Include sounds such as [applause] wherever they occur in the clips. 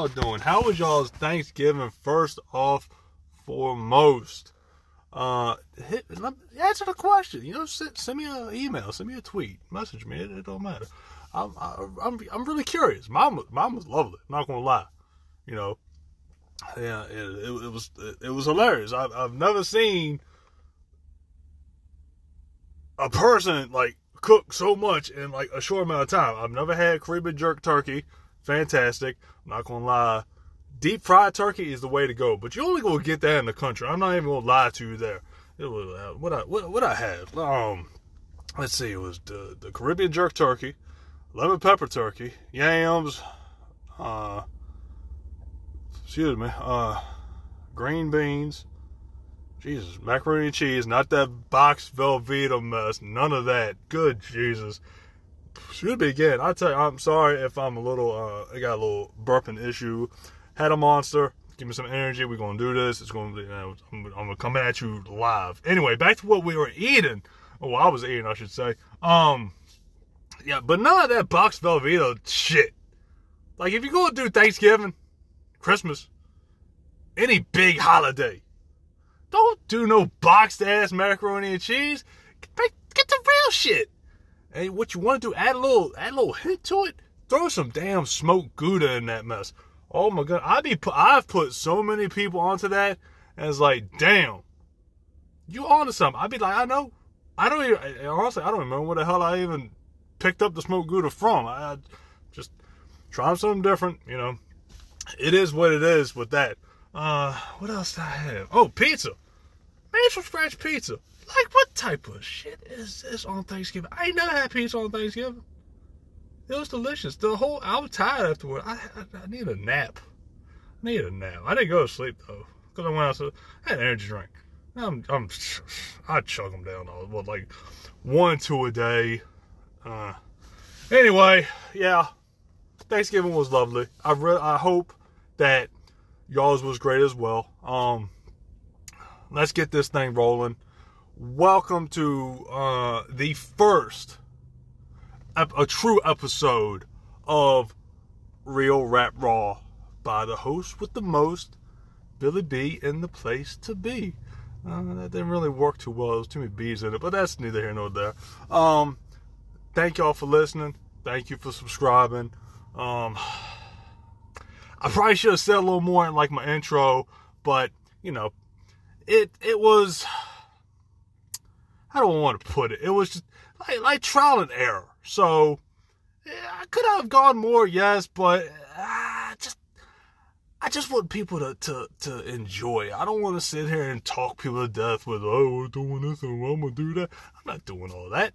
y'all doing? How was y'all's Thanksgiving? First off, foremost, uh, hit, answer the question. You know, send, send me an email, send me a tweet, message me. It, it don't matter. I'm, I'm, I'm really curious. Mom, mom was lovely. Not gonna lie. You know, yeah, it, it, it was, it, it was hilarious. I've, I've never seen a person like cook so much in like a short amount of time. I've never had Caribbean jerk turkey. Fantastic. I'm not gonna lie. Deep fried turkey is the way to go, but you only gonna get that in the country. I'm not even gonna lie to you there. Was uh, what I what, what I have. Um, let's see. It was the the Caribbean jerk turkey, lemon pepper turkey, yams, uh, excuse me, uh, green beans, Jesus, macaroni and cheese, not that box Velveeta mess, none of that. Good Jesus. Should be again. I tell you, I'm sorry if I'm a little, uh, I got a little burping issue. Had a monster. Give me some energy. We're gonna do this. It's gonna be. Uh, I'm, I'm gonna come at you live. Anyway, back to what we were eating. Oh, I was eating, I should say. Um, yeah, but none of that box Velveeta shit. Like if you're gonna do Thanksgiving, Christmas, any big holiday, don't do no boxed ass macaroni and cheese. Get the real shit. And what you want to do, add a little, add a little hint to it. Throw some damn smoked gouda in that mess. Oh my god, I be, I've put so many people onto that, and it's like, damn, you onto something. I'd be like, I know, I don't even, honestly, I don't remember where the hell I even picked up the smoked gouda from. I, I just trying something different, you know. It is what it is with that. Uh, what else did I have? Oh, pizza. Made from scratch pizza. Like, what type of shit is this on Thanksgiving? I ain't never had pizza on Thanksgiving. It was delicious. The whole, I was tired afterward. I, I, I need a nap. I need a nap. I didn't go to sleep though, because I went out to, I had an energy drink. I'm, I'm, I chug them down all, well, like one, two a day. Uh, anyway, yeah, Thanksgiving was lovely. I re- I hope that y'all's was great as well. Um, let's get this thing rolling. Welcome to uh, the first, ep- a true episode of Real Rap Raw by the host with the most, Billy B, in the place to be. Uh, that didn't really work too well. There's too many B's in it, but that's neither here nor there. Um, thank y'all for listening. Thank you for subscribing. Um, I probably should have said a little more in like my intro, but you know, it it was I don't want to put it. It was just like, like trial and error. So I could have gone more, yes, but uh, just I just want people to, to to enjoy. I don't want to sit here and talk people to death with oh we're doing this and I'm gonna do that. I'm not doing all that.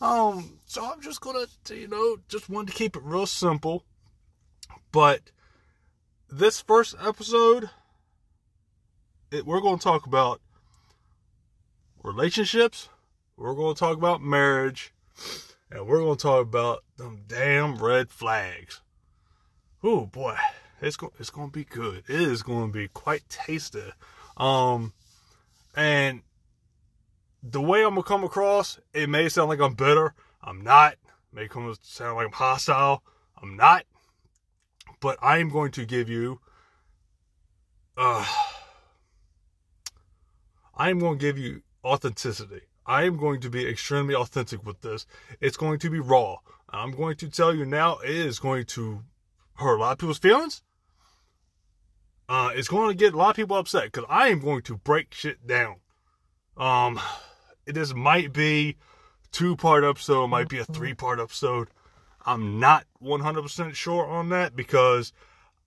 Um, so I'm just gonna you know just wanted to keep it real simple. But this first episode, it, we're to talk about relationships. We're going to talk about marriage, and we're going to talk about them damn red flags. Oh boy, it's going it's going to be good. It is going to be quite tasty. Um, and the way I'm gonna come across, it may sound like I'm bitter. I'm not. It may come sound like I'm hostile. I'm not. But I am going to give you. Uh, I am going to give you authenticity. I am going to be extremely authentic with this. It's going to be raw. I'm going to tell you now. It is going to hurt a lot of people's feelings. Uh, it's going to get a lot of people upset because I am going to break shit down. Um, this might be two part episode, might be a three part episode. I'm not 100% sure on that because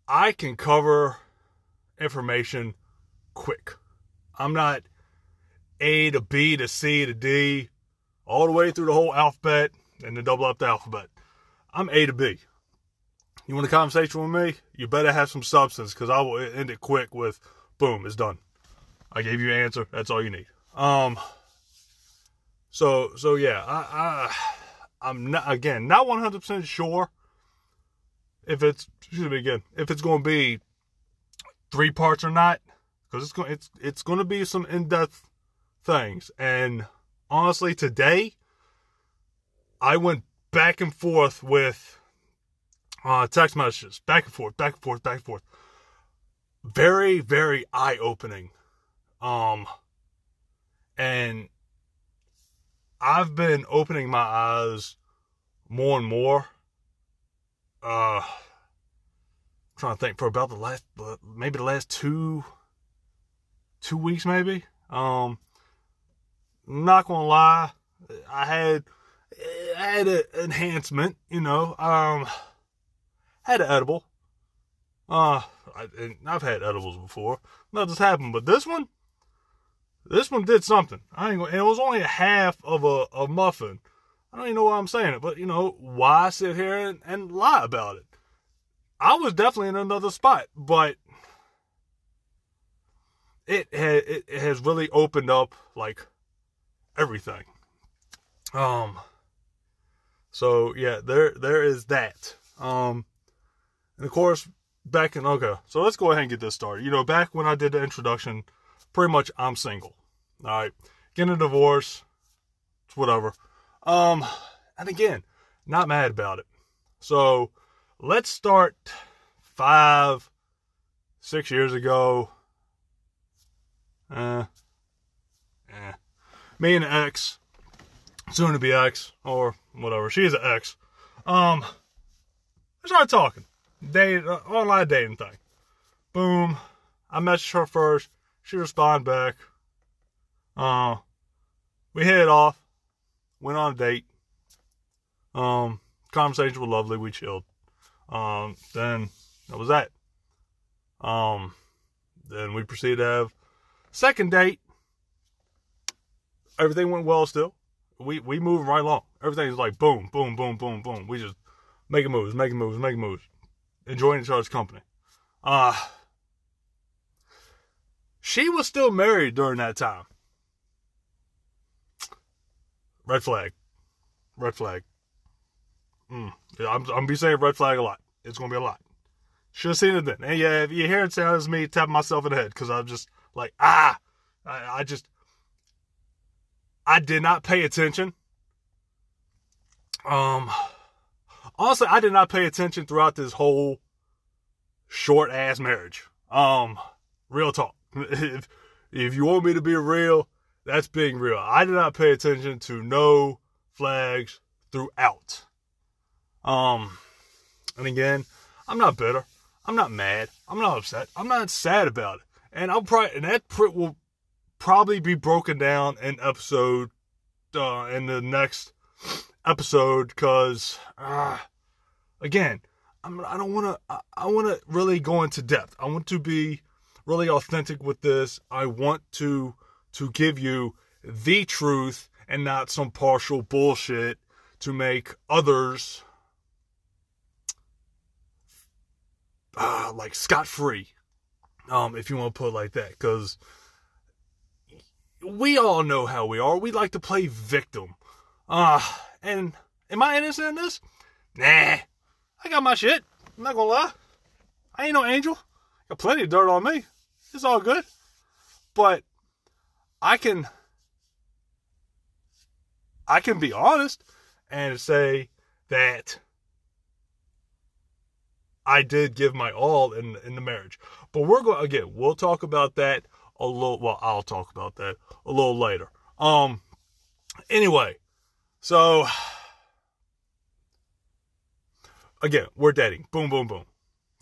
I can cover information quick. I'm not A to B to C to D, all the way through the whole alphabet and the double up the alphabet. I'm A to B. You want a conversation with me? You better have some substance because I will end it quick with boom, it's done. I gave you an answer. That's all you need. Um. So so yeah, I I I'm not again not 100 percent sure if it's excuse me again if it's going to be three parts or not because it's going it's it's going to be some in depth things and honestly today I went back and forth with uh, text messages, back and forth, back and forth, back and forth. Very, very eye opening. Um, and I've been opening my eyes more and more. Uh, I'm trying to think for about the last, maybe the last two, two weeks, maybe. Um, not gonna lie, I had, I had an enhancement, you know. Um, had an edible. Uh, I, I've had edibles before. Nothing's happened, but this one, this one did something. I ain't. it was only a half of a, a muffin. I don't even know why I'm saying it, but you know, why sit here and, and lie about it? I was definitely in another spot, but it has it has really opened up like everything. Um. So yeah, there there is that. Um. And of course, back in okay, so let's go ahead and get this started. You know, back when I did the introduction, pretty much I'm single. All right, getting a divorce, it's whatever. Um, and again, not mad about it. So let's start five, six years ago. Uh, eh. Me and ex, soon to be ex, or whatever. She's an ex. Um, I started talking date uh, online dating thing. Boom. I messaged her first. She responded back. Uh, we hit it off. Went on a date. Um, conversation was lovely. We chilled. Um, then that was that. Um, then we proceeded to have second date. Everything went well still. We we moving right along. Everything's like boom, boom, boom, boom, boom. We just making moves, making moves, making moves enjoying each other's company. Uh, she was still married during that time. Red flag. Red flag. Mm. I'm, I'm gonna be saying red flag a lot. It's gonna be a lot. Should have seen it then. And yeah, if you hear it sound as me tapping myself in the head because I'm just like ah, I, I just I did not pay attention. Um, honestly, I did not pay attention throughout this whole short ass marriage. Um, real talk. [laughs] if if you want me to be real, that's being real. I did not pay attention to no flags throughout. Um, and again, I'm not bitter. I'm not mad. I'm not upset. I'm not sad about it. And I'll probably and that will probably be broken down in episode uh, in the next episode because uh, again, I'm, I don't want to. I, I want to really go into depth. I want to be really authentic with this. I want to to give you the truth and not some partial bullshit to make others uh, like scot free. Um, if you want to put it like that, because we all know how we are. We like to play victim. Uh, and am I innocent in this? Nah, I got my shit. I'm not gonna lie. I ain't no angel. Got plenty of dirt on me. It's all good. But I can I can be honest and say that I did give my all in in the marriage. But we're going again, we'll talk about that a little well, I'll talk about that a little later. Um anyway, so again, we're dating. Boom, boom, boom.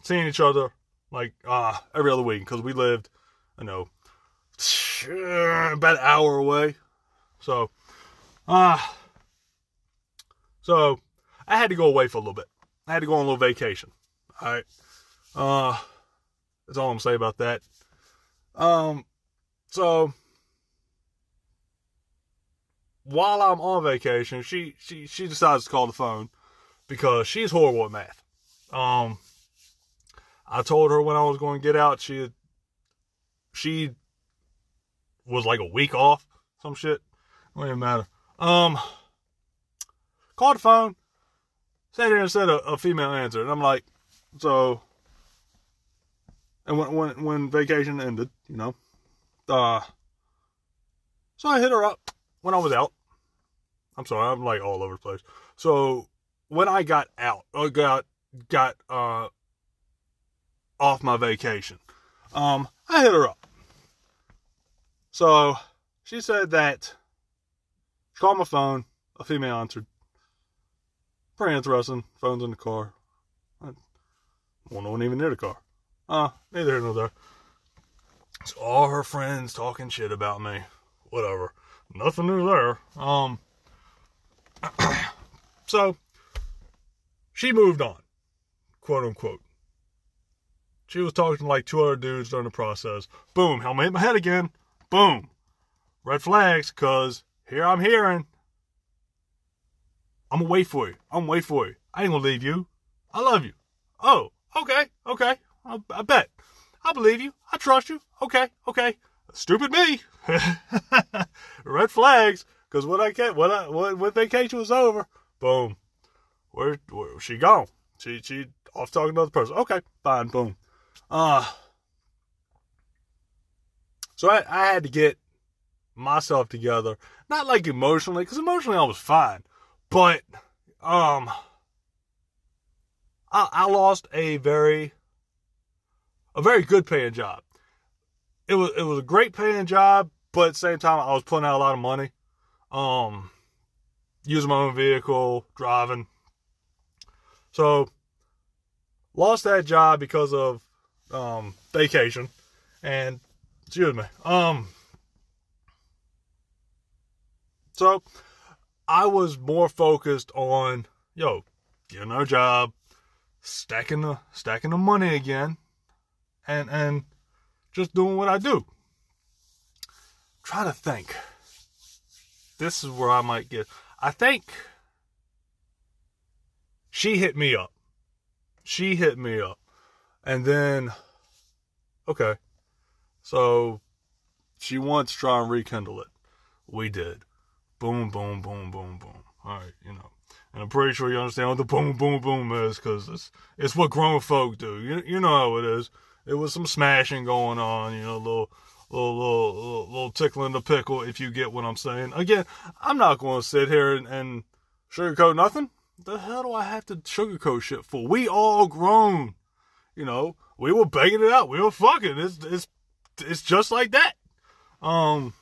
Seeing each other like uh, every other week because we lived, I know, about an hour away. So, uh, so I had to go away for a little bit. I had to go on a little vacation. All right. Uh, that's all I'm saying about that. Um, so while I'm on vacation, she she she decides to call the phone because she's horrible at math. Um, I told her when I was going to get out, she she was like a week off, some shit. It Don't even matter. Um, called the phone, sat there and said a, a female answer, and I'm like, so. And when when when vacation ended, you know, uh, so I hit her up when I was out. I'm sorry, I'm like all over the place. So when I got out, I got got uh off my vacation, um, I hit her up. So she said that she called my phone. A female answered. Pretty interesting. Phone's in the car. I, well, no one even near the car. Uh, neither here nor there. It's all her friends talking shit about me. Whatever. Nothing new there. Um. [clears throat] so she moved on, quote unquote. She was talking to like two other dudes during the process. Boom, helmet hit my head again. Boom. Red flags, cause here I'm hearing. I'm gonna wait for you. I'm gonna wait for you. I ain't gonna leave you. I love you. Oh, okay, okay. I, I bet. I believe you. I trust you. Okay, okay. Stupid me. [laughs] Red flags. Cause when I get when I when, when vacation was over, boom. Where where she gone? She she off talking to another person. Okay, fine, boom. Uh so I, I had to get myself together. Not like emotionally, because emotionally I was fine. But um I, I lost a very a very good paying job. It was it was a great paying job, but at the same time I was putting out a lot of money. Um using my own vehicle, driving. So lost that job because of um vacation and excuse me. Um so I was more focused on, yo, getting a job, stacking the stacking the money again, and and just doing what I do. Try to think. This is where I might get. I think she hit me up. She hit me up, and then okay, so she wants to try and rekindle it. We did. Boom, boom, boom, boom, boom. All right, you know. And I'm pretty sure you understand what the boom, boom, boom is because it's, it's what grown folk do. You, you know how it is. It was some smashing going on, you know, a little, little, little, little, tickling the pickle, if you get what I'm saying. Again, I'm not going to sit here and, and sugarcoat nothing. The hell do I have to sugarcoat shit for? We all grown. You know, we were banging it out. We were fucking. It's, it's, it's just like that. Um,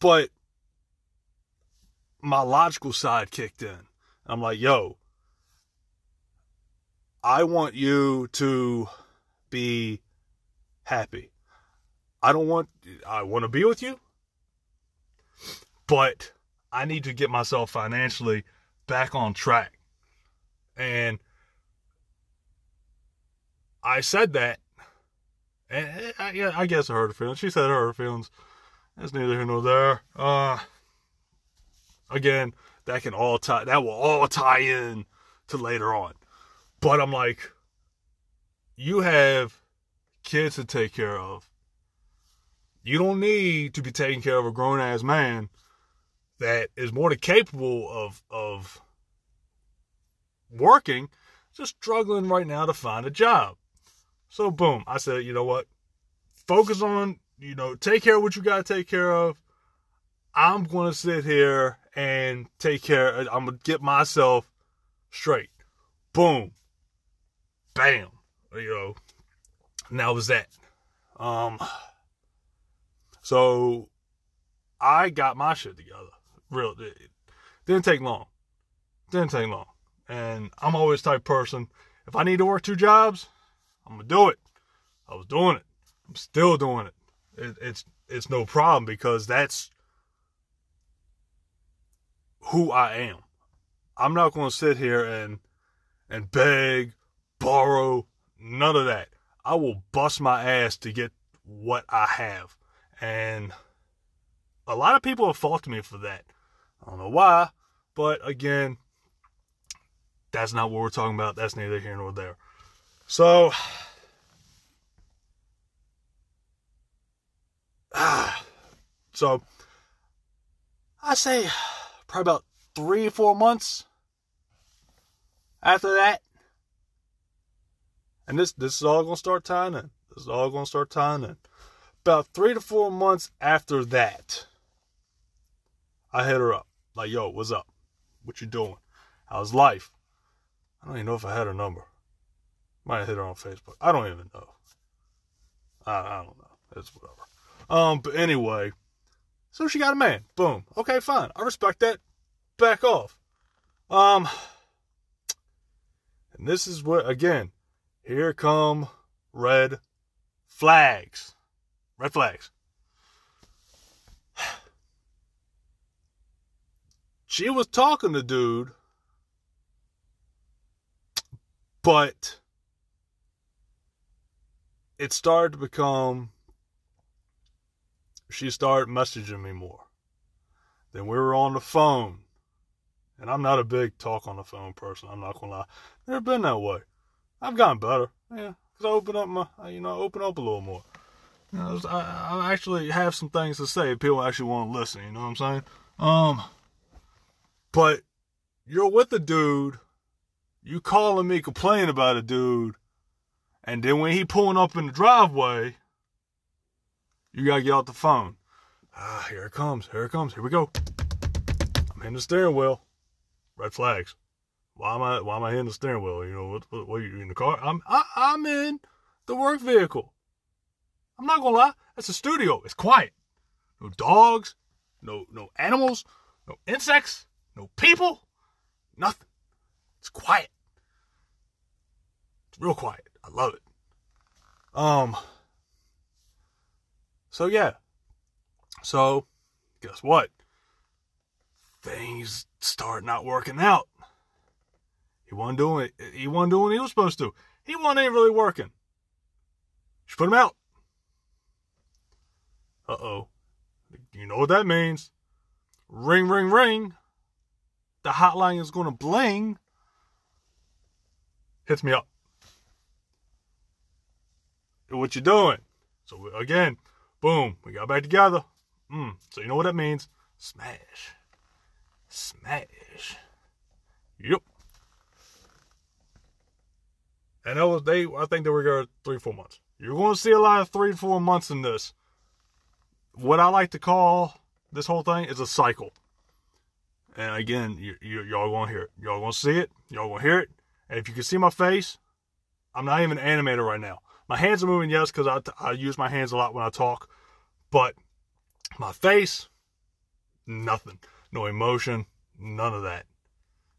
but my logical side kicked in. I'm like, yo, I want you to be happy. I don't want, I want to be with you, but I need to get myself financially back on track. And I said that, and I, yeah, I guess I hurt her feelings. She said her feelings. That's neither here nor there. Uh, again, that can all tie that will all tie in to later on. But I'm like, you have kids to take care of. You don't need to be taking care of a grown ass man that is more than capable of of working, just struggling right now to find a job. So boom, I said, you know what? Focus on, you know, take care of what you gotta take care of. I'm gonna sit here and take care. I'm gonna get myself straight. Boom, bam. You know, and that was that. Um, so I got my shit together. Real, it didn't take long. Didn't take long. And I'm always type person. If I need to work two jobs, I'm gonna do it. I was doing it. I'm still doing it. it it's it's no problem because that's who I am. I'm not to sit here and and beg, borrow, none of that. I will bust my ass to get what I have. And a lot of people have faulted me for that. I don't know why, but again, that's not what we're talking about. That's neither here nor there. So, ah, [sighs] so I say probably about three or four months after that. And this this is all gonna start tying in. This is all gonna start tying in. About three to four months after that, I hit her up. Like, yo, what's up? What you doing? How's life? I don't even know if I had her number. Might have hit her on Facebook. I don't even know. I, I don't know. It's whatever. Um, but anyway, so she got a man. Boom. Okay, fine. I respect that. Back off. Um, and this is what again. Here come red flags. Red flags. [sighs] She was talking to dude, but it started to become she started messaging me more. Then we were on the phone. And I'm not a big talk on the phone person. I'm not gonna lie. Never been that way. I've gotten better. Yeah, because I open up my, you know, I open up a little more. You know, I, I actually have some things to say. if People actually want to listen. You know what I'm saying? Um, but you're with a dude. You calling me complaining about a dude, and then when he pulling up in the driveway, you gotta get off the phone. Ah, here it comes. Here it comes. Here we go. I'm in the steering wheel. Red flags. Why am I? Why am I hitting the steering wheel? You know what? What, what are you in the car? I'm. I, I'm in the work vehicle. I'm not gonna lie. That's a studio. It's quiet. No dogs. No no animals. No insects. No people. Nothing. It's quiet. It's real quiet. I love it. Um. So yeah. So guess what? Things start not working out. He wasn't doing it. He wasn't doing what he was supposed to. He wasn't even really working. She put him out. Uh oh. You know what that means. Ring, ring, ring. The hotline is going to bling. Hits me up. What you doing? So again, boom, we got back together. Mm, so you know what that means? Smash. Smash. Yep. And that was they I think they were three, four months. You're gonna see a lot of three, four months in this. What I like to call this whole thing is a cycle. And again, you, you, y'all gonna hear it. Y'all gonna see it. Y'all gonna hear it. And if you can see my face, I'm not even an animator right now. My hands are moving, yes, because I, I use my hands a lot when I talk. But my face, nothing. No emotion, none of that.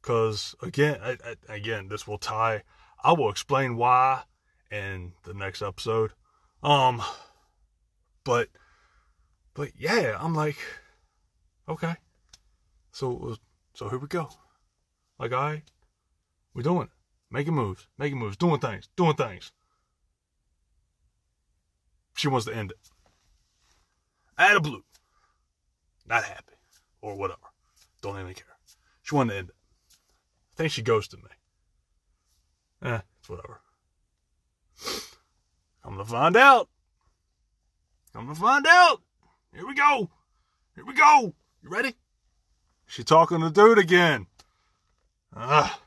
Because again, I, I, again, this will tie. I will explain why in the next episode. Um, but, but yeah, I'm like, okay. So, so here we go. Like, I, we're doing it. Making moves, making moves, doing things, doing things. She wants to end it. Out of blue. Not happy. Or whatever. Don't even care. She wanted to end it. I think she ghosted me. Eh, it's whatever. I'm gonna find out. I'm gonna find out. Here we go. Here we go. You ready? She talking to dude again. Ah.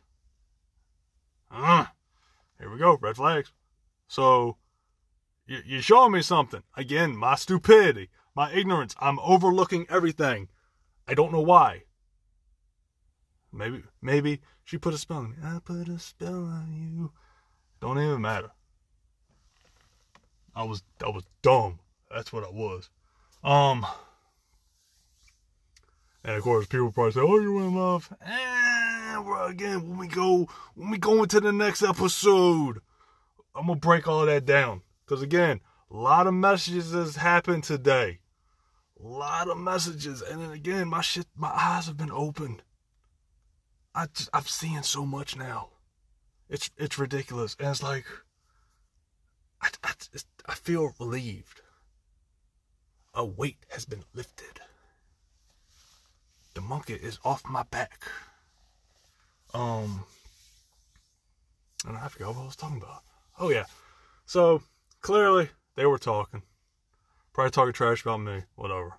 Ah. Here we go. Red flags. So, you, you're showing me something. Again, my stupidity, my ignorance. I'm overlooking everything. I don't know why. Maybe, maybe she put a spell on me. I put a spell on you. Don't even matter. I was, I was dumb. That's what I was. Um, and of course, people probably say, "Oh, you're in love." And well, again, when we go, when we go into the next episode, I'm gonna break all that down because again, a lot of messages has happened today. A lot of messages, and then again, my shit, my eyes have been opened. I just, I'm seeing so much now. It's it's ridiculous, and it's like I I, I feel relieved. A weight has been lifted the monkey is off my back. Um, and I forgot what I was talking about. Oh yeah, so clearly they were talking, probably talking trash about me, whatever.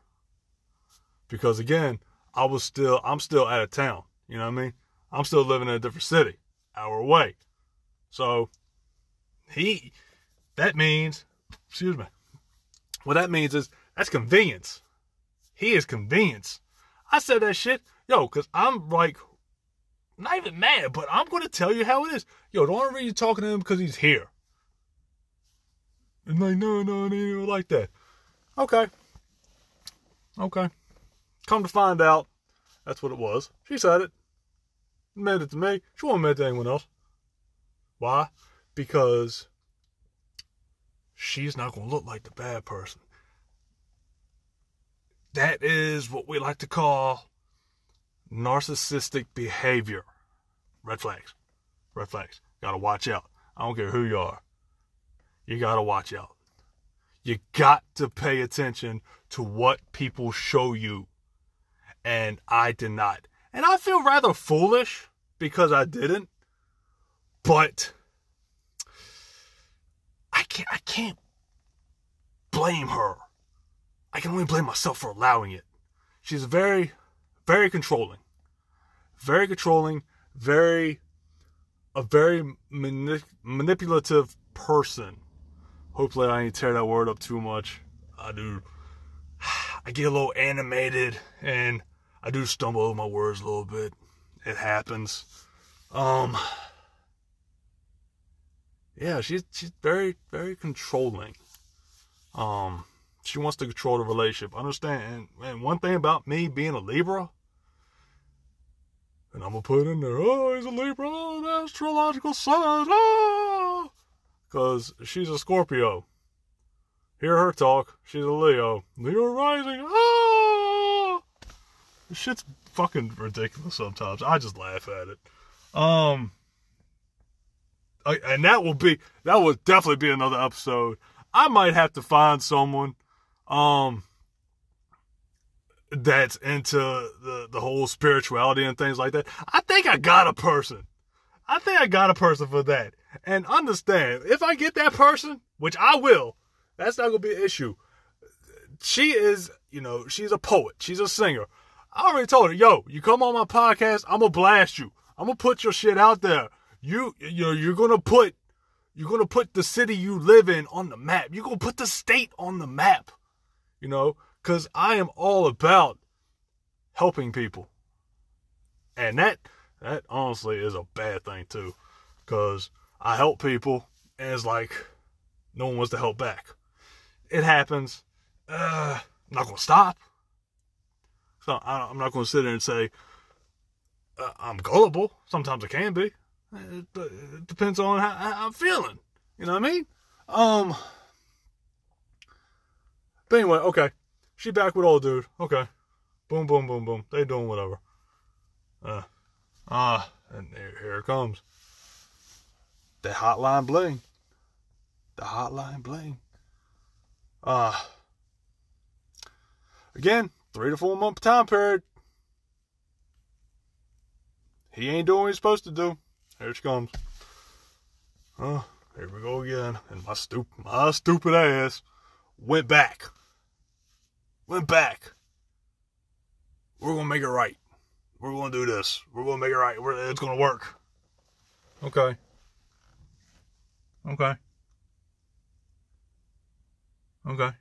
Because again, I was still, I'm still out of town. You know what I mean? I'm still living in a different city, hour away. So he, that means, excuse me, what that means is that's convenience. He is convenience. I said that shit. Yo, because I'm like, not even mad, but I'm going to tell you how it is. Yo, the only reason you're talking to him because he's here. And like, no, no, no, like that. Okay. Okay. Come to find out, that's what it was. She said it. Admitted it to me. She won't it to anyone else. Why? Because she's not going to look like the bad person. That is what we like to call narcissistic behavior. Red flags. Red flags. Gotta watch out. I don't care who you are. You gotta watch out. You got to pay attention to what people show you. And I did not. And I feel rather foolish because I didn't. But I can't I can't blame her. I can only blame myself for allowing it. She's very, very controlling. Very controlling, very a very mani- manipulative person. Hopefully I didn't tear that word up too much. I do [sighs] I get a little animated and I do stumble over my words a little bit. It happens. Um yeah, she's she's very very controlling. Um, she wants to control the relationship. Understand? And, and one thing about me being a Libra, and I'm gonna put in there, oh, he's a Libra, oh, astrological sign, oh, because she's a Scorpio. Hear her talk. She's a Leo. Leo rising. Oh, this shit's fucking ridiculous sometimes. I just laugh at it. Um, and that will be that will definitely be another episode. I might have to find someone um that's into the the whole spirituality and things like that. I think I got a person. I think I got a person for that. And understand, if I get that person, which I will, that's not gonna be an issue. She is, you know, she's a poet. She's a singer. I already told her, yo, you come on my podcast, I'm gonna blast you. I'm gonna put your shit out there you you're you're gonna put you're gonna put the city you live in on the map. You're gonna put the state on the map. You know, because I am all about helping people. And that that honestly is a bad thing too. Cause I help people and it's like no one wants to help back. It happens. Uh, I'm not gonna stop. So I, am not gonna sit there and say uh, I'm gullible. Sometimes I can be. It, it depends on how, how, I'm feeling. You know what I mean? Um. But anyway, okay. She back with old dude. Okay. Boom, boom, boom, boom. They doing whatever. Uh. Ah, and here, here it comes. The hotline bling. The hotline bling. Uh. Again, three to four month time period. He ain't doing what he's supposed to do. Here she comes. Oh, here we go again. And my stupid, my stupid ass went back. Went back. We're gonna make it right. We're gonna do this. We're gonna make it right. We're, it's gonna work. Okay. Okay. Okay.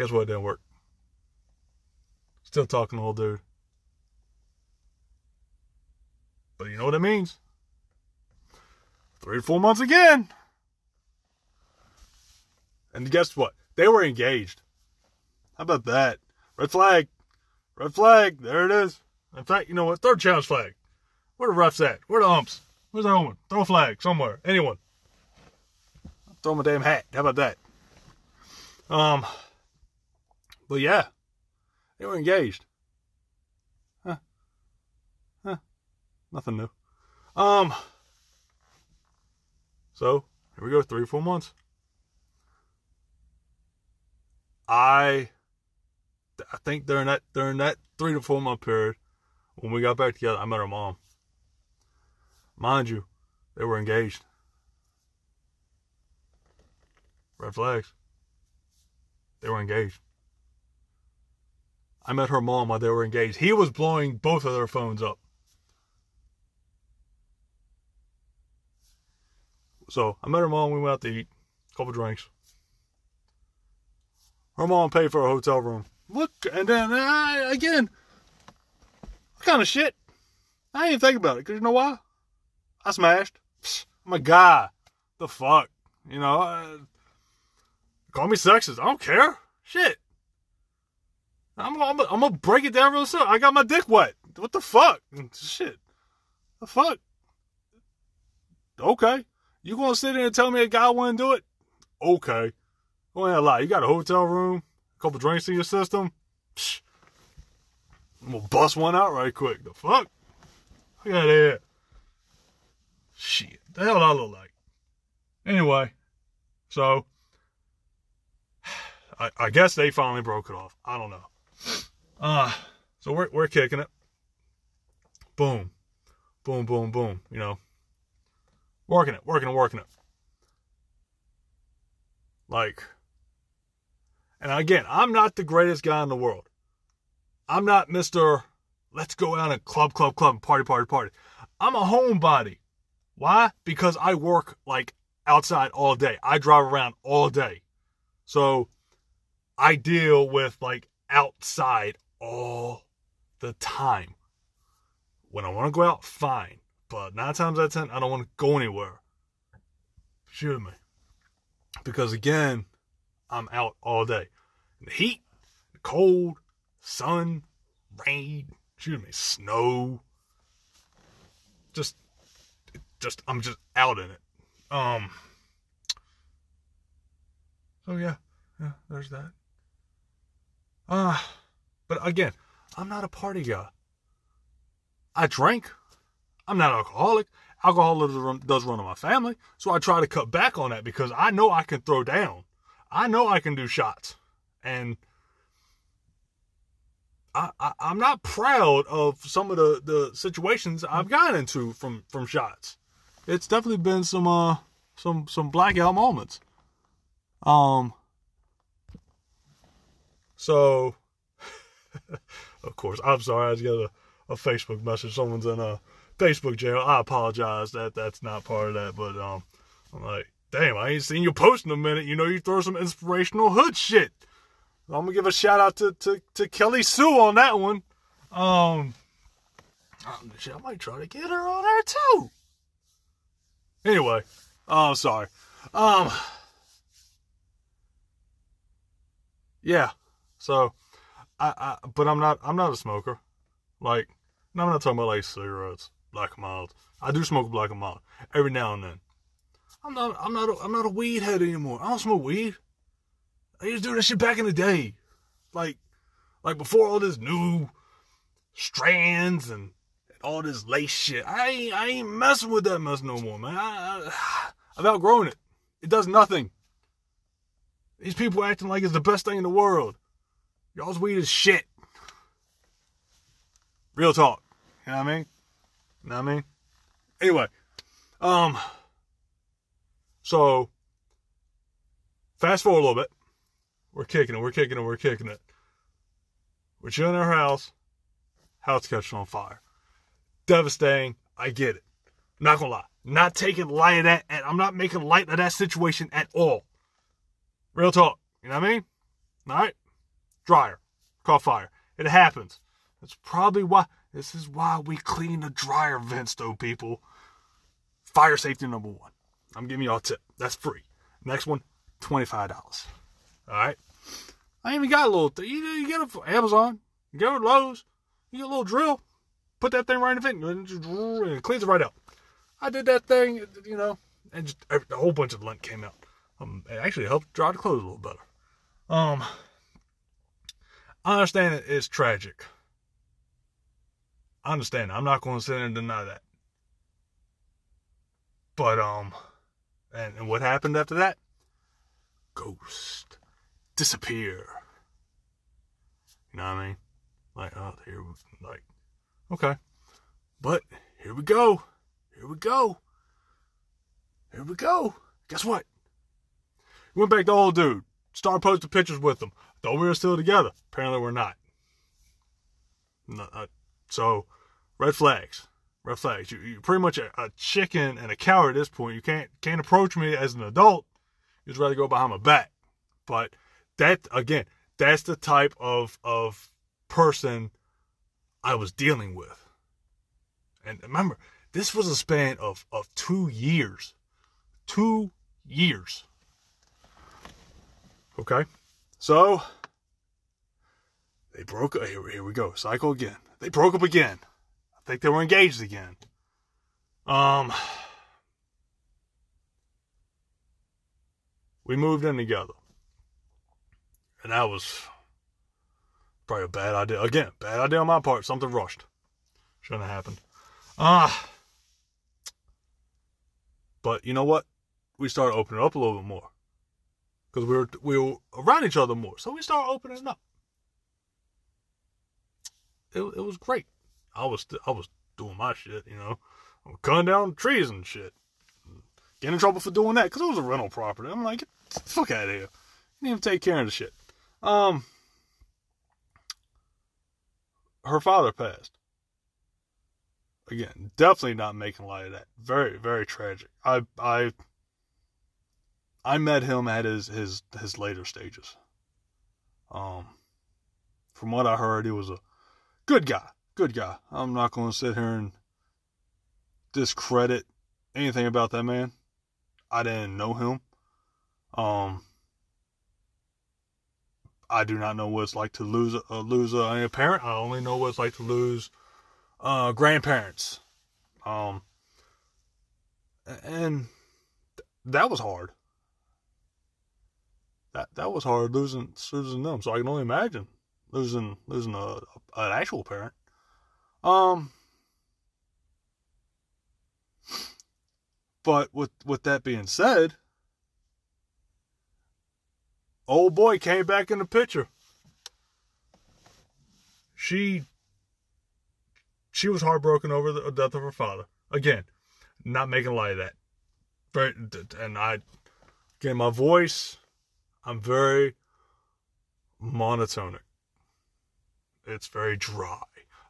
Guess what? It didn't work. Still talking to the old dude. But you know what it means? Three or four months again. And guess what? They were engaged. How about that? Red flag. Red flag. There it is. In fact, you know what? Third challenge flag. Where the refs at? Where the umps? Where's the woman? Throw a flag somewhere. Anyone. Throw my damn hat. How about that? Um, but yeah, they were engaged. Huh. Huh. Nothing new. Um. So here we go. Three, four months. I, I think during that during that three to four month period, when we got back together, I met her mom. Mind you, they were engaged. Red flags. They were engaged. I met her mom while they were engaged. He was blowing both of their phones up. So I met her mom. We went out to eat, a couple drinks. Her mom paid for a hotel room. Look, and then uh, again, what kind of shit? I even think about it because you know why? I smashed. I'm a guy. The fuck, you know? Uh, call me sexist. I don't care. Shit. I'm, I'm, I'm gonna break it down real soon. I got my dick wet. What the fuck? Shit. The fuck? Okay. You gonna sit there and tell me a guy wouldn't do it? Okay. Go ahead, lie. You got a hotel room, a couple drinks in your system. Psh. I'm gonna bust one out right quick. The fuck? Look at that. Shit. The hell I look like? Anyway, so [sighs] I, I guess they finally broke it off. I don't know. Uh, so we're, we're kicking it. Boom. Boom, boom, boom. You know, working it, working it, working it. Like, and again, I'm not the greatest guy in the world. I'm not Mr. Let's go out and club, club, club, party, party, party. I'm a homebody. Why? Because I work like outside all day. I drive around all day. So I deal with like outside all the time. When I want to go out, fine. But nine times out of ten, I don't want to go anywhere. Shoot me. Because again, I'm out all day. In the heat, the cold, sun, rain, shoot me, snow. Just, just, I'm just out in it. Um. So yeah, yeah, there's that. Ah, uh, but again, I'm not a party guy. I drink. I'm not alcoholic. Alcohol does run in my family, so I try to cut back on that because I know I can throw down. I know I can do shots, and I, I am not proud of some of the the situations I've gotten into from from shots. It's definitely been some uh some some blackout moments. Um, so, [laughs] of course, I'm sorry. I just got a, a Facebook message. Someone's in a Facebook jail. I apologize that that's not part of that, but um, I'm like, damn, I ain't seen you post in a minute. You know, you throw some inspirational hood shit. I'm gonna give a shout out to to, to Kelly Sue on that one. Um, I might try to get her on there too. Anyway, oh, sorry. Um, yeah. So, I, I, but I'm not, I'm not a smoker. Like, I'm not talking about like cigarettes, black and mild. I do smoke black and mild every now and then. I'm not, I'm not, a, I'm not a weed head anymore. I don't smoke weed. I used to do that shit back in the day, like, like before all this new strands and, and all this lace shit. I ain't, I ain't messing with that mess no more, man. I, I, [sighs] I've outgrown it. It does nothing. These people acting like it's the best thing in the world. Y'all's weed is shit. Real talk. You know what I mean? You know what I mean? Anyway, um, so fast forward a little bit. We're kicking it, we're kicking it, we're kicking it. We're chilling in our house. House catching on fire. Devastating. I get it. Not gonna lie. Not taking light of that, and I'm not making light of that situation at all. Real talk. You know what I mean? All right? Dryer, caught fire. It happens. That's probably why. This is why we clean the dryer vents, though, people. Fire safety number one. I'm giving y'all a tip. That's free. Next one, $25. All right? I even got a little, th- you, you get it from Amazon, you get it Lowe's, you get a little drill, put that thing right in the vent, and it cleans it right out. I did that thing, you know, and just a whole bunch of lint came out. Um, it actually helped dry the clothes a little better. Um, I understand it's tragic. I understand. I'm not going to sit and deny that. But um, and, and what happened after that? Ghost, disappear. You know what I mean? Like, oh, here, like, okay, but here we go, here we go, here we go. Guess what? We went back to old dude. Started posting pictures with him. Thought we were still together. Apparently, we're not. No, uh, so, red flags. Red flags. You, are pretty much a, a, chicken and a coward at this point. You can't can't approach me as an adult. You'd rather go behind my back. But that again, that's the type of of person I was dealing with. And remember, this was a span of of two years. Two years. Okay? So they broke up. Here, here we go. Cycle again. They broke up again. I think they were engaged again. Um, we moved in together, and that was probably a bad idea. Again, bad idea on my part. Something rushed. Shouldn't have happened. Ah. Uh, but you know what? We started opening up a little bit more because we were we were around each other more. So we started opening up. It it was great. I was I was doing my shit, you know, I'm cutting down trees and shit. Getting in trouble for doing that because it was a rental property. I'm like, fuck out of here. Didn't even take care of the shit. Um, her father passed. Again, definitely not making light of that. Very, very tragic. I, I, I met him at his his his later stages. Um, from what I heard, he was a good guy, good guy. I'm not going to sit here and discredit anything about that man. I didn't know him. Um, I do not know what it's like to lose a lose a, parent. I only know what it's like to lose uh, grandparents. Um, and that was hard. That that was hard losing losing them. So I can only imagine losing losing a, an actual parent. Um, but with with that being said, old boy came back in the picture. She she was heartbroken over the death of her father. Again, not making light of that. Very, and I, again, my voice, I'm very monotonic. It's very dry.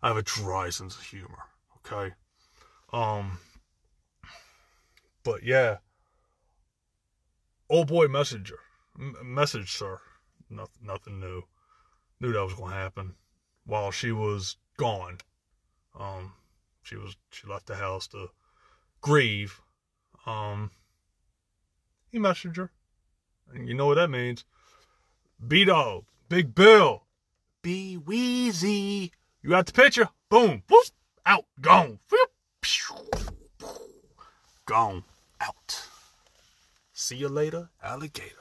I have a dry sense of humor. Okay. Um. But yeah. Old boy messenger, M- message sir. Nothing, nothing new. Knew that was gonna happen. While she was gone, um, she was she left the house to grieve. Um, he messaged her, you know what that means. B Dog, Big Bill, B Weezy. You got the picture? Boom, whoop, out, gone, gone, out. See you later, alligator.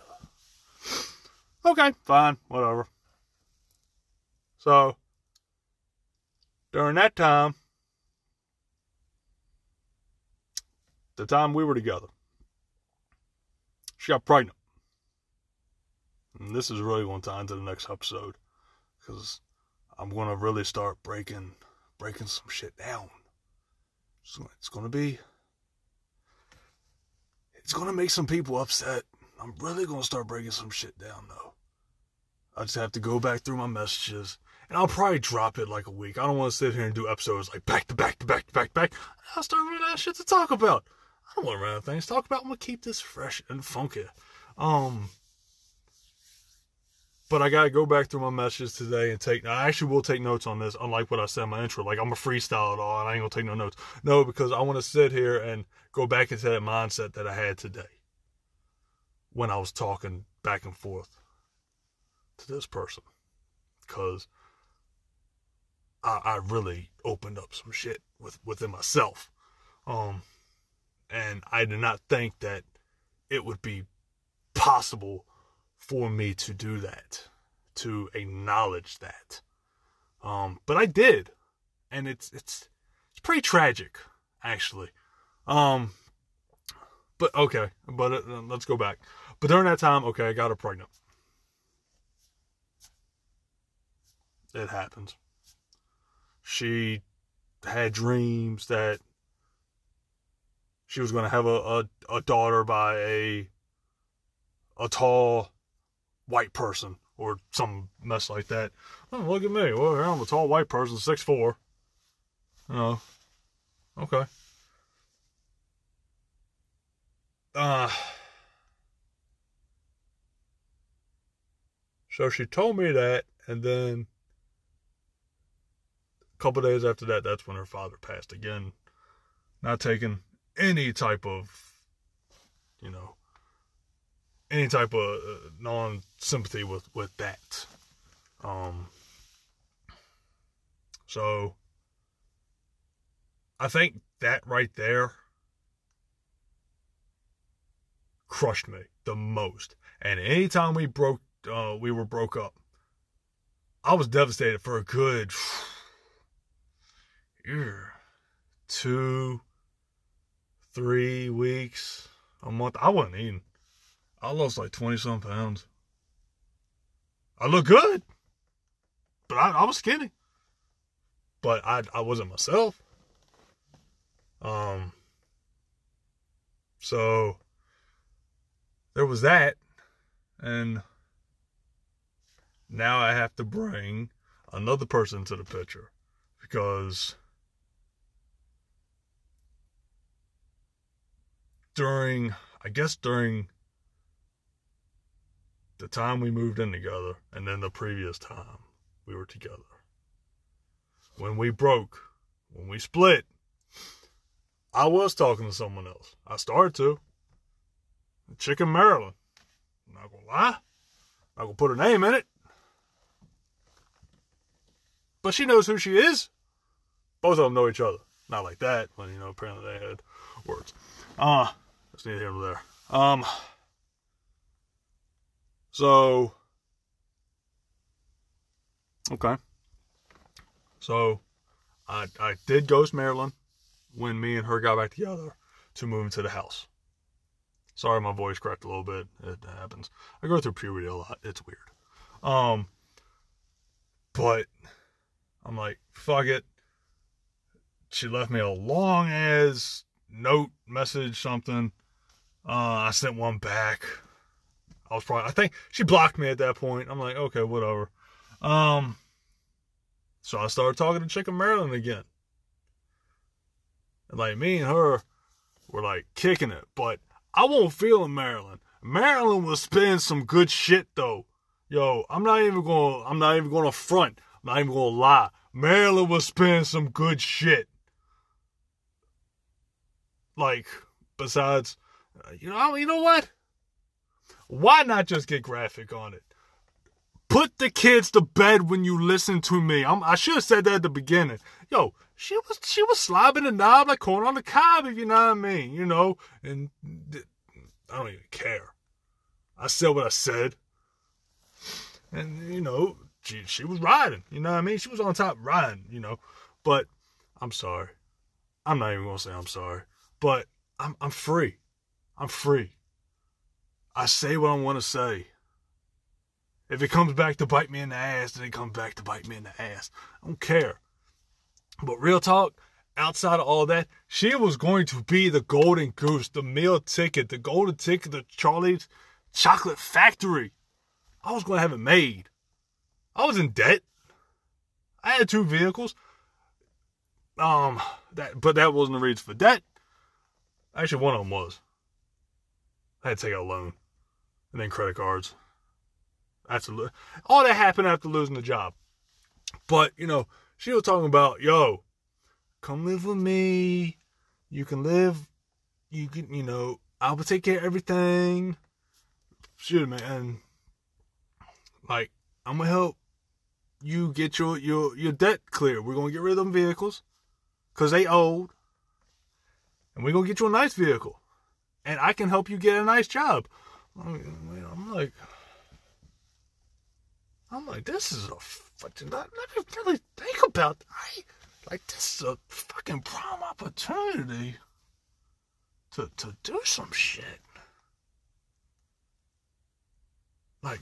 Okay, fine, whatever. So, during that time, the time we were together, she got pregnant. And this is really going to tie into the next episode because I'm going to really start breaking breaking some shit down. So it's going to be it's going to make some people upset. I'm really going to start breaking some shit down though. I just have to go back through my messages and I'll probably drop it like a week. I don't want to sit here and do episodes like back to back to back to back to back. I'll start running out of shit to talk about. I don't want to run out of things to talk about. I'm gonna keep this fresh and funky. Um, but I gotta go back through my messages today and take. I actually will take notes on this, unlike what I said in my intro. Like I'm a freestyle at all, and I ain't gonna take no notes. No, because I want to sit here and go back into that mindset that I had today when I was talking back and forth to this person, because I, I really opened up some shit with within myself. Um, and I did not think that it would be possible for me to do that, to acknowledge that. Um, but I did, and it's it's it's pretty tragic, actually. Um, but okay, but uh, let's go back. But during that time, okay, I got her pregnant. It happens she had dreams that she was going to have a, a, a daughter by a a tall white person or some mess like that. Oh, look at me. Well, I'm a tall white person, six four. Oh, okay. Uh, So she told me that, and then a couple days after that, that's when her father passed again. Not taking any type of, you know, any type of uh, non sympathy with with that. Um. So I think that right there crushed me the most. And anytime we broke, uh, we were broke up, I was devastated for a good [sighs] year, two, three weeks, a month. I wasn't eating. I lost like 20 some pounds. I look good, but I, I was skinny. But I, I wasn't myself. Um, so there was that. And now I have to bring another person to the picture because during, I guess, during the time we moved in together and then the previous time we were together, when we broke, when we split, I was talking to someone else. I started to. Chicken Maryland. I'm not gonna lie. I'm not gonna put her name in it. But she knows who she is. Both of them know each other. Not like that, but you know, apparently they had words. Uh that's neither here nor there. Um so Okay. So I I did ghost Marilyn when me and her got back together to move into the house. Sorry, my voice cracked a little bit. It happens. I go through puberty a lot. It's weird. Um, but I'm like, fuck it. She left me a long ass note, message, something. Uh, I sent one back. I was probably, I think she blocked me at that point. I'm like, okay, whatever. Um, so I started talking to Chicken Maryland again. And like me and her were like kicking it, but I won't feel in Maryland. Maryland was spinning some good shit though. Yo, I'm not even gonna I'm not even to front. I'm not even to lie. Maryland was spinning some good shit. Like, besides, uh, you know, you know what? Why not just get graphic on it? Put the kids to bed when you listen to me. I'm, I should have said that at the beginning. Yo, she was she was slobbing the knob like corn on the cob, if you know what I mean. You know, and I don't even care. I said what I said, and you know, she she was riding. You know what I mean? She was on top riding. You know, but I'm sorry. I'm not even gonna say I'm sorry, but I'm I'm free. I'm free. I say what I want to say. If it comes back to bite me in the ass, then it comes back to bite me in the ass. I don't care. But real talk, outside of all that, she was going to be the golden goose, the meal ticket, the golden ticket to Charlie's chocolate factory. I was going to have it made. I was in debt. I had two vehicles. Um, that but that wasn't the reason for debt. Actually, one of them was. I had to take out a loan, and then credit cards. That's a, all that happened after losing the job. But you know, she was talking about, yo, come live with me. You can live. You can, you know, I will take care of everything. Shoot man. Like, I'm gonna help you get your your your debt clear. We're gonna get rid of them vehicles because they old, and we're gonna get you a nice vehicle, and I can help you get a nice job. I'm like, I'm like, this is a fucking. Let me really think about. I like this is a fucking prime opportunity to to do some shit. Like,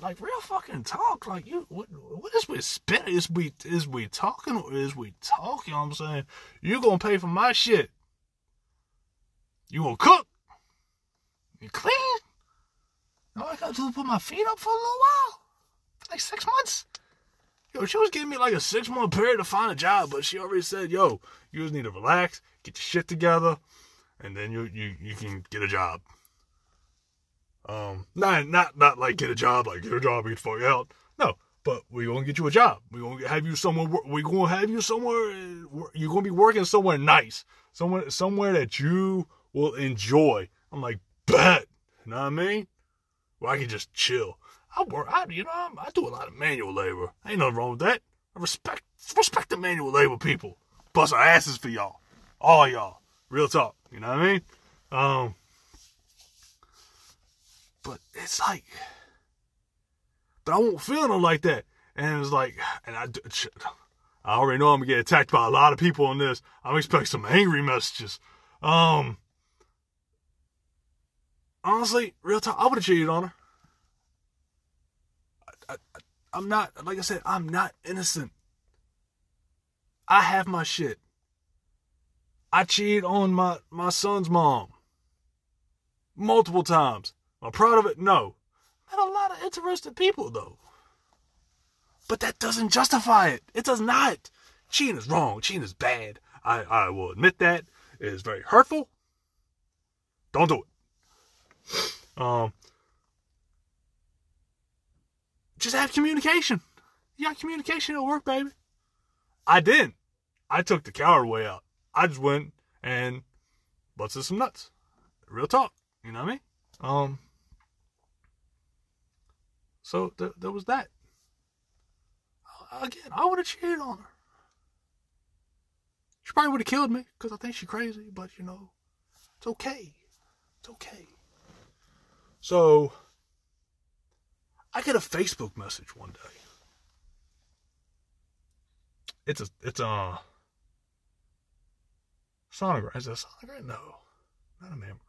like real fucking talk. Like you, what, what is we spit? Is we is we talking or is we talking? You know I'm saying you gonna pay for my shit. You gonna cook? You clean? All I gotta put my feet up for a little while like six months. Yo, she was giving me like a six month period to find a job, but she already said, yo, you just need to relax, get your shit together, and then you you, you can get a job. Um, not not not like get a job, like get a job, get the fuck out. No, but we gonna get you a job. We gonna have you somewhere. We gonna have you somewhere. You're gonna be working somewhere nice, somewhere somewhere that you will enjoy. I'm like, bet. You know what I mean? Where I can just chill. I work. I you know I, I do a lot of manual labor. Ain't nothing wrong with that. I respect respect the manual labor people. Bust our asses for y'all, all y'all. Real talk. You know what I mean? Um. But it's like, but I won't feel nothing like that. And it's like, and I, I already know I'm gonna get attacked by a lot of people on this. I'm expecting some angry messages. Um, honestly, real talk, I would have cheated on her. I, I, I'm not, like I said, I'm not innocent. I have my shit. I cheated on my, my son's mom multiple times. Am I proud of it? No. Met a lot of interested people though. But that doesn't justify it. It does not. Cheating is wrong. Cheating is bad. I, I will admit that. It is very hurtful. Don't do it. Um, just have communication. You got communication, it'll work, baby. I didn't. I took the coward way out. I just went and busted some nuts. Real talk. You know what I mean? Um. So th- there was that. Again, I would have cheated on her. She probably would have killed me because I think she's crazy, but you know, it's okay. It's okay. So, I get a Facebook message one day. It's a, it's a sonogram. Is it a sonogram? No, not a mammogram.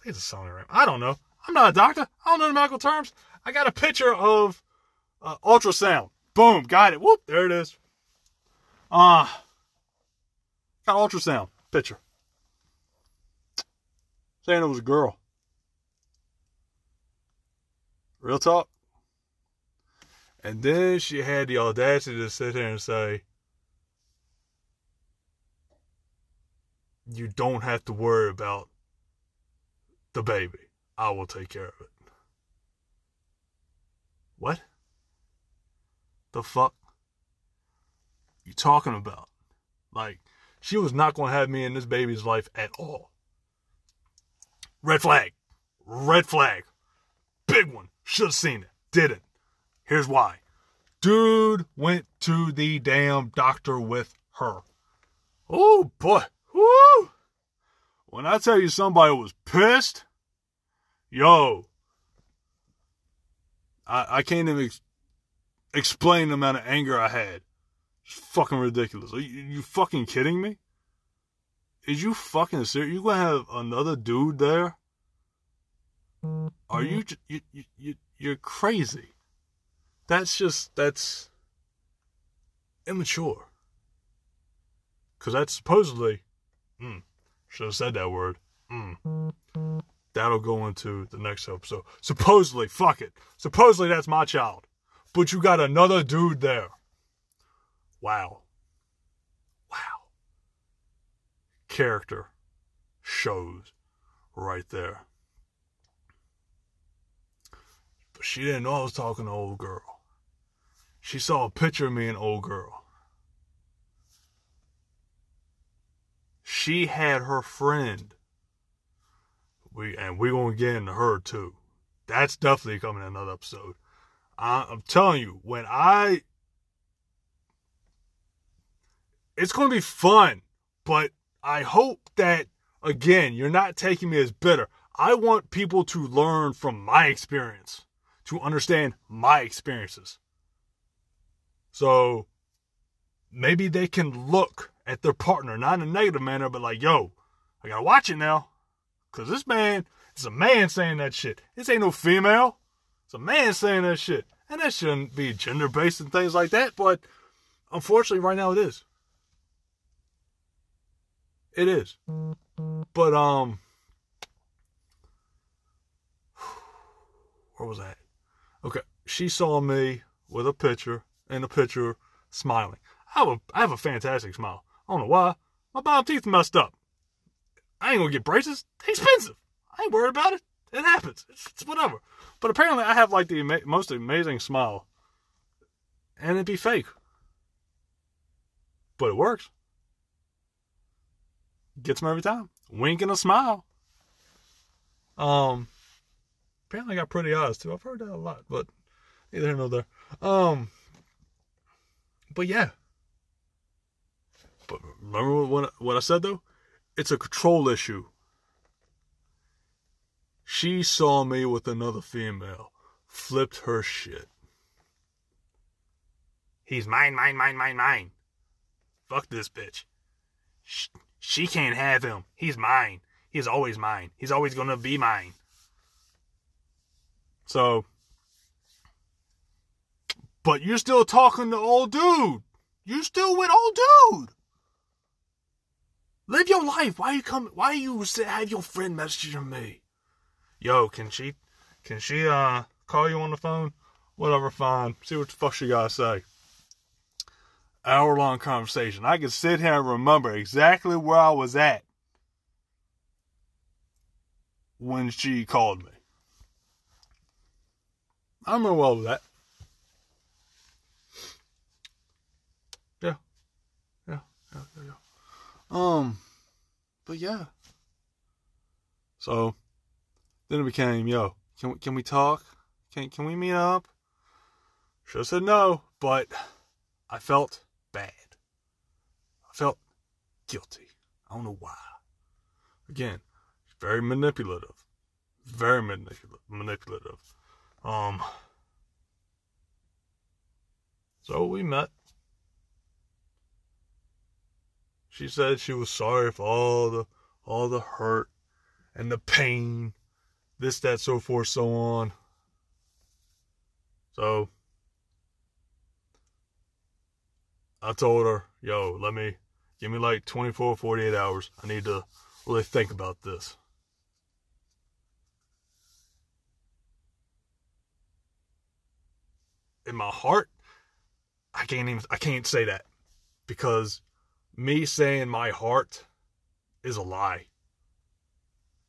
I think it's a sonogram. I don't know. I'm not a doctor. I don't know the medical terms. I got a picture of uh, ultrasound. Boom, got it. Whoop, there it is. Ah, uh, got ultrasound picture. Saying it was a girl. Real talk. And then she had the audacity to sit here and say, You don't have to worry about the baby. I will take care of it. What? The fuck? You talking about? Like, she was not going to have me in this baby's life at all. Red flag. Red flag. Big one. Should have seen it. Didn't. Here's why. Dude went to the damn doctor with her. Oh boy. Woo! When I tell you somebody was pissed, yo, I, I can't even ex- explain the amount of anger I had. It's fucking ridiculous. Are you, you fucking kidding me? Is you fucking serious? You gonna have another dude there? Are you, you, you, you you're crazy. That's just, that's immature. Cause that's supposedly, mm, should have said that word. Mm. That'll go into the next episode. Supposedly, fuck it. Supposedly that's my child. But you got another dude there. Wow. Character shows right there. But she didn't know I was talking to old girl. She saw a picture of me and old girl. She had her friend we and we're gonna get into her too. That's definitely coming in another episode. I, I'm telling you, when I, it's gonna be fun, but I hope that again you're not taking me as bitter. I want people to learn from my experience, to understand my experiences. So maybe they can look at their partner, not in a negative manner, but like, yo, I gotta watch it now. Cause this man is a man saying that shit. This ain't no female. It's a man saying that shit. And that shouldn't be gender based and things like that, but unfortunately right now it is. It is. But um where was that? Okay. She saw me with a picture and a picture smiling. I have a I have a fantastic smile. I don't know why. My bottom teeth messed up. I ain't gonna get braces. They expensive. I ain't worried about it. It happens. It's, it's whatever. But apparently, I have like the ama- most amazing smile, and it'd be fake, but it works. Gets me every time. Wink and a smile. Um, apparently, I got pretty eyes too. I've heard that a lot, but neither here nor there. Um, but yeah. But remember what what I said though? It's a control issue. She saw me with another female, flipped her shit. He's mine, mine, mine, mine, mine. Fuck this bitch. She, she can't have him. He's mine. He's always mine. He's always gonna be mine. So, but you're still talking to old dude. You're still with old dude. Live your life. Why you come? Why you have your friend messaging me? Yo, can she, can she uh call you on the phone? Whatever, fine. See what the fuck she gotta say. Hour long conversation. I can sit here and remember exactly where I was at when she called me. I remember well with that. Yeah. Yeah. Yeah. Yeah. Um, but yeah. So then it became, yo, can we, can we talk? Can can we meet up? Should have said no, but I felt bad. I felt guilty. I don't know why. Again, very manipulative. Very manipulative. manipulative. Um. So we met. She said she was sorry for all the all the hurt and the pain, this, that, so forth, so on. So I told her, yo, let me give me like 24, 48 hours. I need to really think about this. In my heart, I can't even I can't say that because me saying my heart is a lie.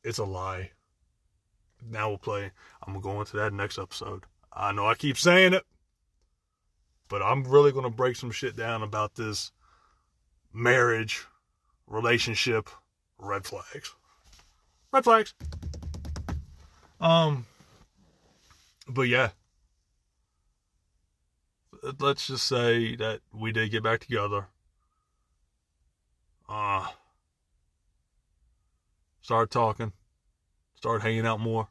It's a lie. Now we'll play. I'm gonna go into that next episode. I know I keep saying it, but I'm really gonna break some shit down about this marriage, relationship, red flags. Red flags. Um, but yeah, let's just say that we did get back together. Uh, started talking, started hanging out more.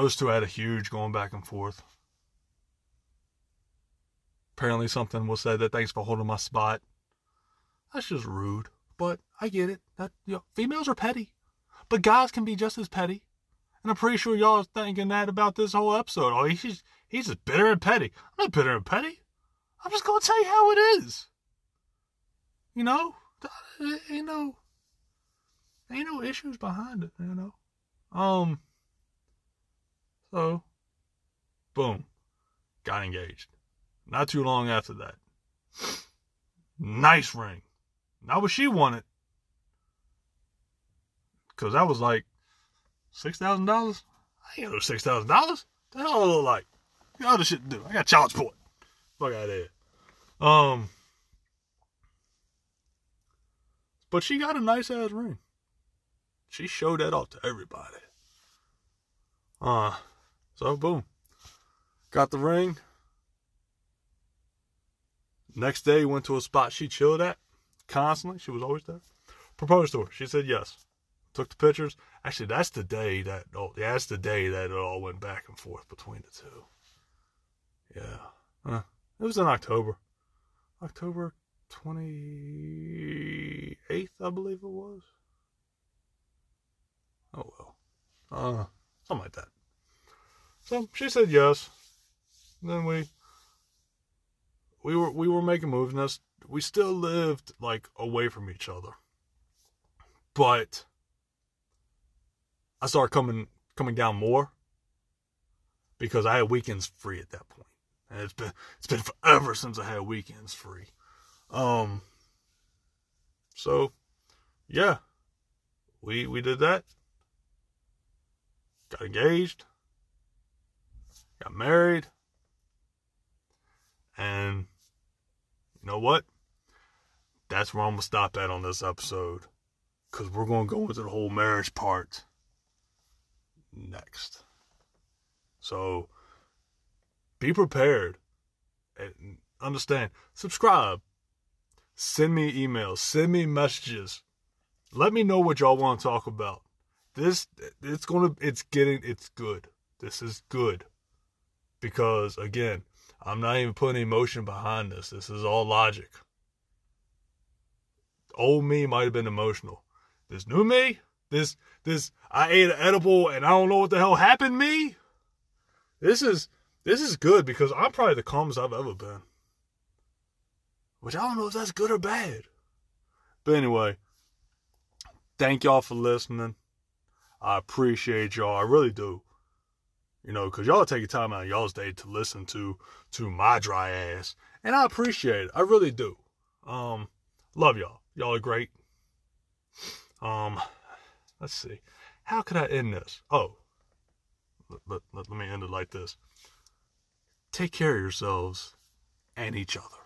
Those two had a huge going back and forth. Apparently, something was said that thanks for holding my spot. That's just rude, but I get it. That you know, females are petty, but guys can be just as petty. And I'm pretty sure y'all are thinking that about this whole episode. Oh, he's he's just bitter and petty. I'm not bitter and petty. I'm just gonna tell you how it is. You know, ain't no ain't no issues behind it. You know, um. So, boom, got engaged. Not too long after that. [sniffs] Nice ring. Not what she wanted. Cause that was like six thousand dollars. I ain't no six thousand dollars. The hell I look like? I got other shit to do. I got child support. Fuck out of here. Um But she got a nice ass ring. She showed that off to everybody. Uh so boom. Got the ring. Next day went to a spot she chilled at constantly. She was always there. Proposed to her. She said yes. Took the pictures. Actually, that's the day that oh yeah, that's the day that it all went back and forth between the two. Yeah. it was in October. October 28th, I believe it was. Oh well. Uh something like that. So she said yes. then we we were we were making moves and we still lived like away from each other. But I started coming coming down more because I had weekends free at that point. And it's been it's been forever since I had weekends free. Um so yeah. we we did that. Got engaged. Got married. And you know what? That's where I'm gonna stop at on this episode. Cause we're gonna go into the whole marriage part next. So be prepared and understand. Subscribe. Send me emails. Send me messages. Let me know what y'all want to talk about. This it's gonna it's getting it's good. This is good. Because again, I'm not even putting emotion behind this. This is all logic. Old me might have been emotional. This new me, this this I ate an edible and I don't know what the hell happened me. This is this is good because I'm probably the calmest I've ever been. Which I don't know if that's good or bad. But anyway, thank y'all for listening. I appreciate y'all. I really do. You know, because y'all take your time out of y'all's day to listen to to my dry ass. And I appreciate it. I really do. Um, love y'all. Y'all are great. Um, let's see. How could I end this? Oh, let, let, let me end it like this. Take care of yourselves and each other.